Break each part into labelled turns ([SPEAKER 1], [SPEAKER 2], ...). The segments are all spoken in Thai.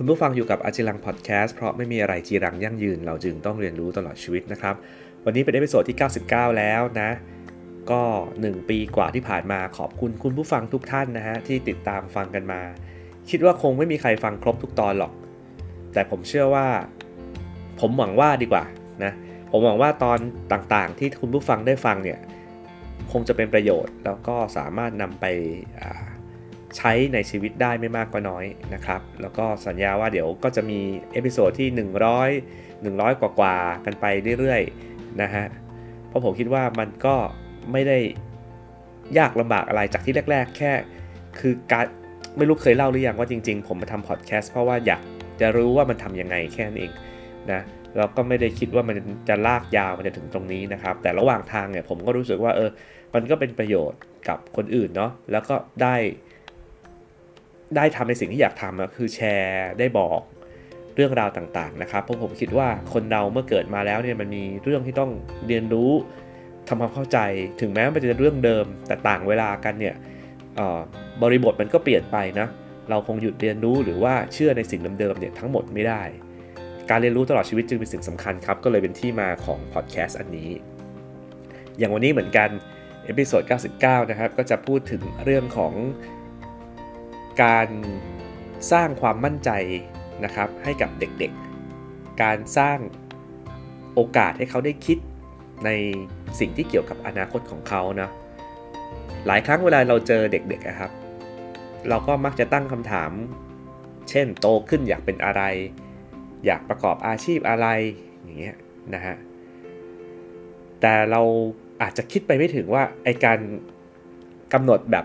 [SPEAKER 1] คุณผู้ฟังอยู่กับอาจีรังพอดแคสต์เพราะไม่มีอะไรจีรังยั่งยืน เราจึงต้องเรียนรู้ตลอดชีวิตนะครับ วันนี้เป็น episode ที่ 99 แล้วนะ ก็ 1 ปีกว่าที่ผ่านมาขอบคุณคุณผู้ฟังทุกท่านนะฮะที่ติดตามฟังกันมา คิดว่าคงไม่มีใครฟังครบทุกตอนหรอก แต่ผมเชื่อว่า ผมหวังว่าดีกว่านะผมหวังว่าตอนต่างๆ ที่คุณผู้ฟังได้ฟังเนี่ยคงจะเป็นประโยชน์ แล้วก็สามารถนำไป ใช้ในชีวิตได้ไม่มากก็น้อยนะครับ แล้วก็สัญญาว่าเดี๋ยวก็จะมี episode ที่ 100 100 กว่ากว่ากันไปเรื่อยๆนะฮะ เพราะผมคิดว่ามันก็ไม่ได้ยากลำบากอะไรจากที่แรก ๆ แค่คือการไม่รู้เคยเล่าหรือยังว่าจริง ๆ ผมมาทำพอดแคสต์เพราะว่าอยากจะรู้ว่ามันทำยังไงแค่นั้นเองนะแล้วก็ไม่ได้คิดว่ามันจะลากยาวมันจะถึงตรงนี้นะครับ แต่ระหว่างทางเนี่ยผมก็รู้สึกว่าเออมันก็เป็นประโยชน์กับคนอื่นเนาะแล้วก็ได้ ได้ทำในสิ่งที่อยากทำก็คือแชร์ได้บอกเรื่องราวต่างๆนะครับเพราะผมคิดว่าคนเราเมื่อเกิดมาแล้วเนี่ยมันมีเรื่องที่ต้องเรียนรู้ทำความเข้าใจถึงแม้มันจะเรื่องเดิมแต่ต่างเวลากันเนี่ยบริบทมันก็เปลี่ยนไปนะเราคงหยุดเรียนรู้หรือว่าเชื่อในสิ่งเดิมๆเนี่ยทั้งหมดไม่ได้ การเรียนรู้ตลอดชีวิตจึงเป็นสิ่งสำคัญครับ ก็เลยเป็นที่มาของพอดแคสต์อันนี้ อย่างวันนี้เหมือนกัน episode 99 นะครับ ก็จะพูดถึงเรื่องของ การสร้างความมั่นใจนะครับให้กับเด็กๆ การสร้างโอกาสให้เขาได้คิดในสิ่งที่เกี่ยวกับอนาคตของเขานะหลายครั้งเวลาเราเจอเด็กๆนะครับ เราก็มักจะตั้งคำถาม เช่นโตขึ้นอยากเป็นอะไร อยากประกอบอาชีพอะไรอย่างเงี้ยนะฮะแต่เราอาจจะคิดไปไม่ถึงว่าไอการกำหนดแบบ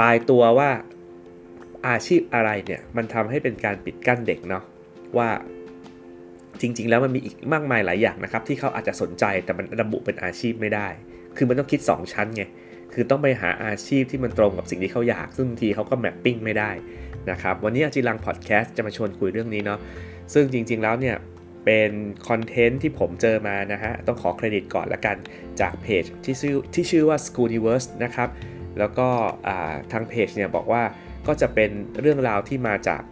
[SPEAKER 1] ตายตัวว่า อาชีพอะไรเนี่ยมันทำให้เป็นการปิดกั้นเด็กเนาะว่าจริง ๆ แล้วมันมีอีกมากมายหลายอย่างนะครับ ที่เขาอาจจะสนใจแต่มันระบุเป็นอาชีพไม่ได้ คือมันต้องคิด 2 ชั้นไงคือต้องไปหาอาชีพที่มันตรงกับสิ่งที่เขาอยาก ซึ่งบางทีเขาก็แมปปิ้งไม่ได้นะครับวันนี้อาจิรังพอดแคสต์จะมาชวนคุยเรื่องนี้เนาะซึ่งจริง ๆ แล้วเนี่ยเป็น content ที่ผมเจอมานะฮะ ต้องขอเครดิตก่อนละกันจากเพจที่ชื่อที่ชื่อว่า Schooliverse นะครับ แล้วก็ทางเพจเนี่ยบอกว่า ก็จะเป็นเรื่องราวที่มาจาก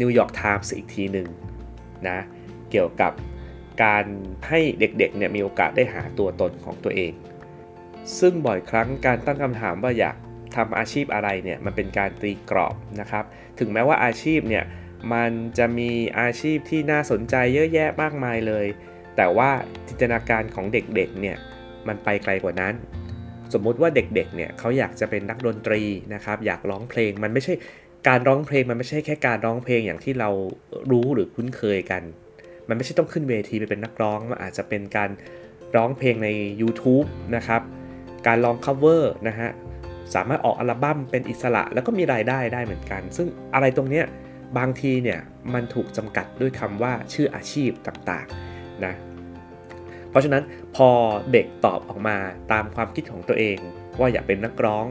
[SPEAKER 1] นิวยอร์กไทมส์อีกทีหนึ่งนะเกี่ยวกับการให้เด็กๆเนี่ยมีโอกาสได้หาตัวตนของตัวเอง ซึ่งบ่อยครั้งการตั้งคำถามว่าอยากทำอาชีพอะไรเนี่ยมันเป็นการตีกรอบนะครับ ถึงแม้ว่าอาชีพเนี่ยมันจะมีอาชีพที่น่าสนใจเยอะแยะมากมายเลย แต่ว่าจินตนาการของเด็กๆเนี่ยมันไปไกลกว่านั้น สมมุติว่าเด็กๆเนี่ยเขาอยากจะเป็นนักดนตรีนะครับ อยากร้องเพลงมันไม่ใช่การร้องเพลงมันไม่ใช่แค่การร้องเพลงอย่างที่เรารู้หรือคุ้นเคยกัน มันไม่ใช่ต้องขึ้นเวทีไปเป็นนักร้อง มันอาจจะเป็นการร้องเพลงใน YouTube นะครับ การร้อง cover นะฮะ สามารถออกอัลบั้มเป็นอิสระแล้วก็มีรายได้ได้เหมือนกัน ซึ่งอะไรตรงเนี้ยบางทีเนี่ยมันถูกจำกัดด้วยคำว่าชื่ออาชีพต่างๆนะ เพราะฉะนั้นพอเด็กตอบออกมาตามความคิดของตัวเอง ว่าอยากเป็นนักร้อง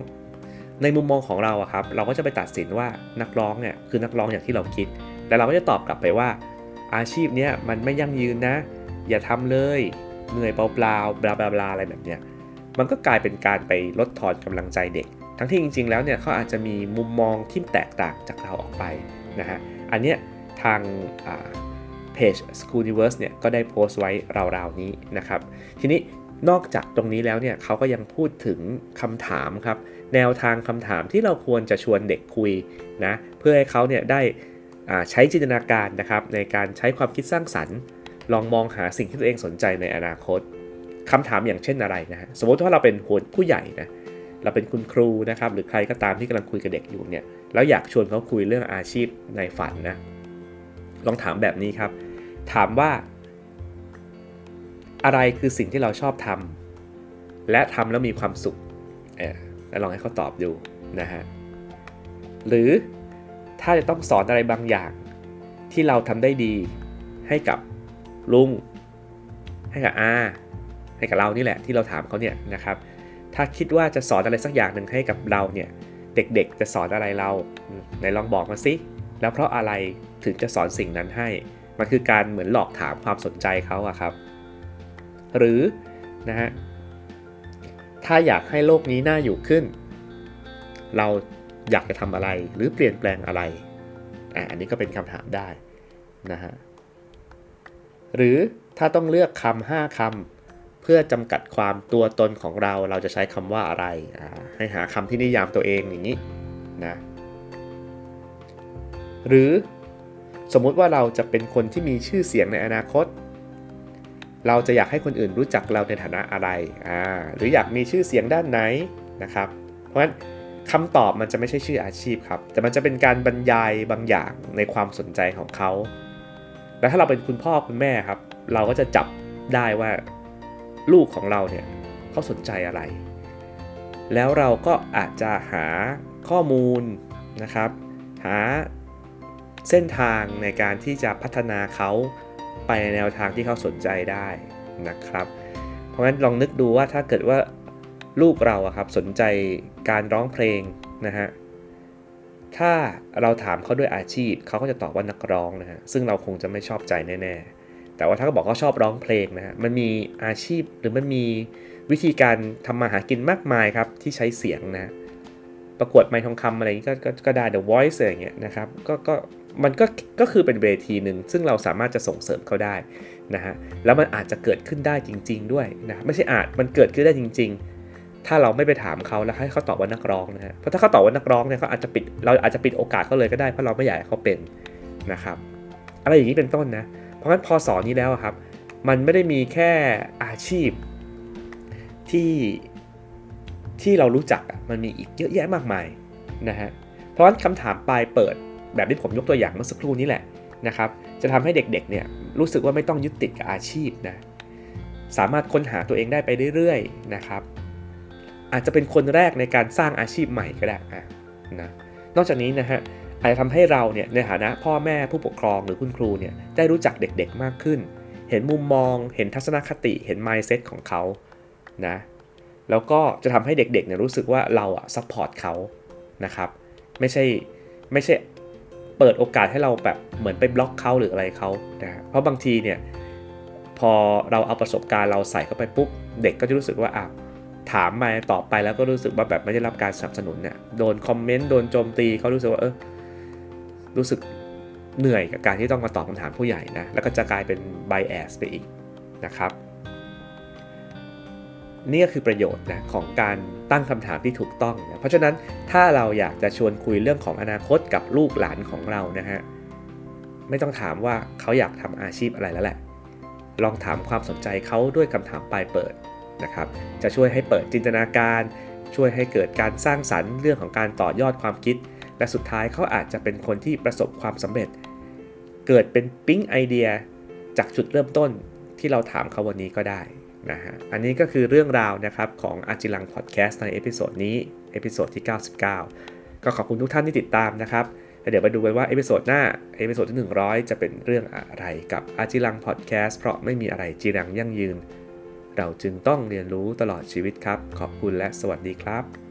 [SPEAKER 1] ในมุมมองของเราอะครับ เราก็จะไปตัดสินว่านักร้องเนี่ยคือนักร้องอย่างที่เราคิด แต่เราก็จะตอบกลับไปว่า อาชีพเนี้ยมันไม่ยั่งยืนนะ อย่าทำเลยเหนื่อยเปล่าๆบลาบลาบลาอะไรแบบเนี้ยมันก็กลายเป็นการไปลดทอนกำลังใจเด็ก ทั้งที่จริง ๆ แล้วเนี่ยเขาอาจจะมีมุมมองที่แตกต่างจากเราออกไปนะฮะอันเนี้ยทาง เพจ School Universe เนี่ยก็ได้โพสต์ไว้ราวๆนี้นะครับ ทีนี้นอกจากตรงนี้แล้วเนี่ยเขาก็ยังพูดถึงคำถามครับ แนวทางคำถามที่เราควรจะชวนเด็กคุยนะเพื่อให้เขาเนี่ยได้ใช้จินตนาการนะครับในการใช้ความคิดสร้างสรรค์ ลองมองหาสิ่งที่ตัวเองสนใจในอนาคตคำถามอย่างเช่นอะไรนะฮะสมมติว่าเราเป็นคนผู้ใหญ่นะเราเป็นคุณครูนะครับหรือใครก็ตามที่กำลังคุยกับเด็กอยู่เนี่ยแล้วอยากชวนเขาคุยเรื่องอาชีพในฝันนะ ลองถามแบบนี้ครับ ถามว่า อะไรคือสิ่งที่เราชอบทำและทำแล้วมีความสุขเออลองให้เขาตอบดูนะฮะหรือถ้าจะต้องสอนอะไรบางอย่าง ที่เราทำได้ดีให้กับลุง ให้กับอาให้กับเรานี่แหละที่เราถามเขาเนี่ยนะครับ ถ้าคิดว่าจะสอนอะไรสักอย่างหนึ่งให้กับเราเนี่ยเด็กๆ จะสอนอะไรเราไหนลองบอกมาสิแล้วเพราะอะไร ถึงจะสอนสิ่งนั้นให้ มันคือการเหมือนหลอกถามความสนใจเขาอะครับ หรือนะฮะถ้าอยากให้โลกนี้น่าอยู่ขึ้น เราอยากจะทำอะไรหรือเปลี่ยนแปลงอะไรอะอันนี้ก็เป็นคำถามได้นะฮะหรือถ้าต้องเลือกคำห้าคำเพื่อจำกัดความตัวตนของเราเราจะใช้คำว่าอะไร ให้หาคำที่นิยามตัวเองอย่างนี้นะหรือ สมมุติว่าเราจะเป็นคนที่มีชื่อเสียงในอนาคต เราจะอยากให้คนอื่นรู้จักเราในฐานะอะไรอ่าหรืออยากมีชื่อเสียงด้านไหนนะครับ เพราะฉะนั้นคำตอบมันจะไม่ใช่ชื่ออาชีพครับ แต่มันจะเป็นการบรรยายบางอย่างในความสนใจของเขา แล้วถ้าเราเป็นคุณพ่อคุณแม่ครับ เราก็จะจับได้ว่าลูกของเราเนี่ยเขาสนใจอะไร แล้วเราก็อาจจะหาข้อมูลนะครับ หา เส้นทางในการที่จะพัฒนาเขาไปในแนวทางที่เขาสนใจได้นะครับ เพราะฉะนั้นลองนึกดูว่าถ้าเกิดว่าลูกเราครับสนใจการร้องเพลงนะฮะถ้าเราถามเขาด้วยอาชีพเขาก็จะตอบว่านักร้องนะฮะซึ่งเราคงจะไม่ชอบใจแน่ๆ แต่ว่าถ้าเขาบอกเขาชอบร้องเพลงนะฮะมันมีอาชีพหรือมันมีวิธีการทำมาหากินมากมายครับที่ใช้เสียงนะประกวดไมค์ทองคำอะไรนี้ก็ก็ก็ได้ The Voice อะไรอย่างเงี้ยนะครับก็ก็ มันก็ก็คือเป็นเวทีหนึ่งซึ่งเราสามารถจะส่งเสริมเขาได้นะฮะแล้วมันอาจจะเกิดขึ้นได้จริง ๆ ด้วยนะไม่ใช่อาจมันเกิดขึ้นได้จริง ๆ ถ้าเราไม่ไปถามเขาแล้วให้เขาตอบว่านักร้องนะฮะเพราะถ้าเขาตอบว่านักร้องเนี่ยเขาอาจจะปิดเราอาจจะปิดโอกาสเขาเลยก็ได้เพราะเราไม่อยากให้เขาเป็นนะครับอะไรอย่างนี้เป็นต้นนะเพราะฉะนั้นพอสอนนี้แล้วครับ มันไม่ได้มีแค่อาชีพที่ที่เรารู้จักมันมีอีกเยอะแยะมากมายนะฮะเพราะฉะนั้นคำถามปลายเปิด แบบที่ผมยกตัวอย่างเมื่อสักครู่นี้แหละนะครับ จะทำให้เด็กๆเนี่ยรู้สึกว่าไม่ต้องยึดติดกับอาชีพนะสามารถค้นหาตัวเองได้ไปเรื่อยๆนะครับ อาจจะเป็นคนแรกในการสร้างอาชีพใหม่ก็ได้นะนอกจากนี้นะฮะอาจจะทำให้เราเนี่ยในฐานะพ่อแม่ผู้ปกครองหรือคุณครูเนี่ยได้รู้จักเด็กๆมากขึ้น เห็นมุมมอง เห็นทัศนคติเห็น mindset ของเขานะแล้วก็จะทำให้เด็กๆเนี่ยรู้สึกว่าเราอะ support เขานะครับไม่ใช่ไม่ใช่ เปิดโอกาสให้เราแบบเหมือนไปบล็อกเขาหรืออะไรเขานะเพราะบางทีเนี่ยพอเราเอาประสบการณ์เราใส่เข้าไปปุ๊บเด็กก็จะรู้สึกว่าอะถามมาตอบไปแล้วก็รู้สึกว่าแบบไม่ได้รับการสนับสนุนเนี่ยโดนคอมเมนต์โดนโจมตีเขารู้สึกว่าเออรู้สึกเหนื่อยกับการที่ต้องมาตอบคำถามผู้ใหญ่นะแล้วก็จะกลายเป็น bias ไปอีกนะครับ นี่ก็คือประโยชน์นะของการตั้งคำถามที่ถูกต้องนะเพราะฉะนั้นถ้าเราอยากจะชวนคุยเรื่องของอนาคตกับลูกหลานของเรานะฮะไม่ต้องถามว่าเขาอยากทำอาชีพอะไรแล้วแหละ ลองถามความสนใจเขาด้วยคำถามปลายเปิดนะครับ จะช่วยให้เปิดจินตนาการ ช่วยให้เกิดการสร้างสรรค์เรื่องของการต่อยอดความคิด และสุดท้ายเขาอาจจะเป็นคนที่ประสบความสำเร็จ เกิดเป็นปิ๊งไอเดียจากจุดเริ่มต้นที่เราถามเขาวันนี้ก็ได้ นะฮะ อันนี้ก็คือเรื่องราวนะครับของอาจีรังพอดแคสต์ใน episode นี้ episode ที่ 99 ก็ขอบคุณทุกท่านที่ติดตามนะครับ เดี๋ยวมาดูกันว่า episode หน้า episode ที่ 100 จะเป็นเรื่องอะไรกับอาจีรังพอดแคสต์เพราะไม่มีอะไรจีรังยั่งยืน เราจึงต้องเรียนรู้ตลอดชีวิตครับ ขอบคุณและสวัสดีครับ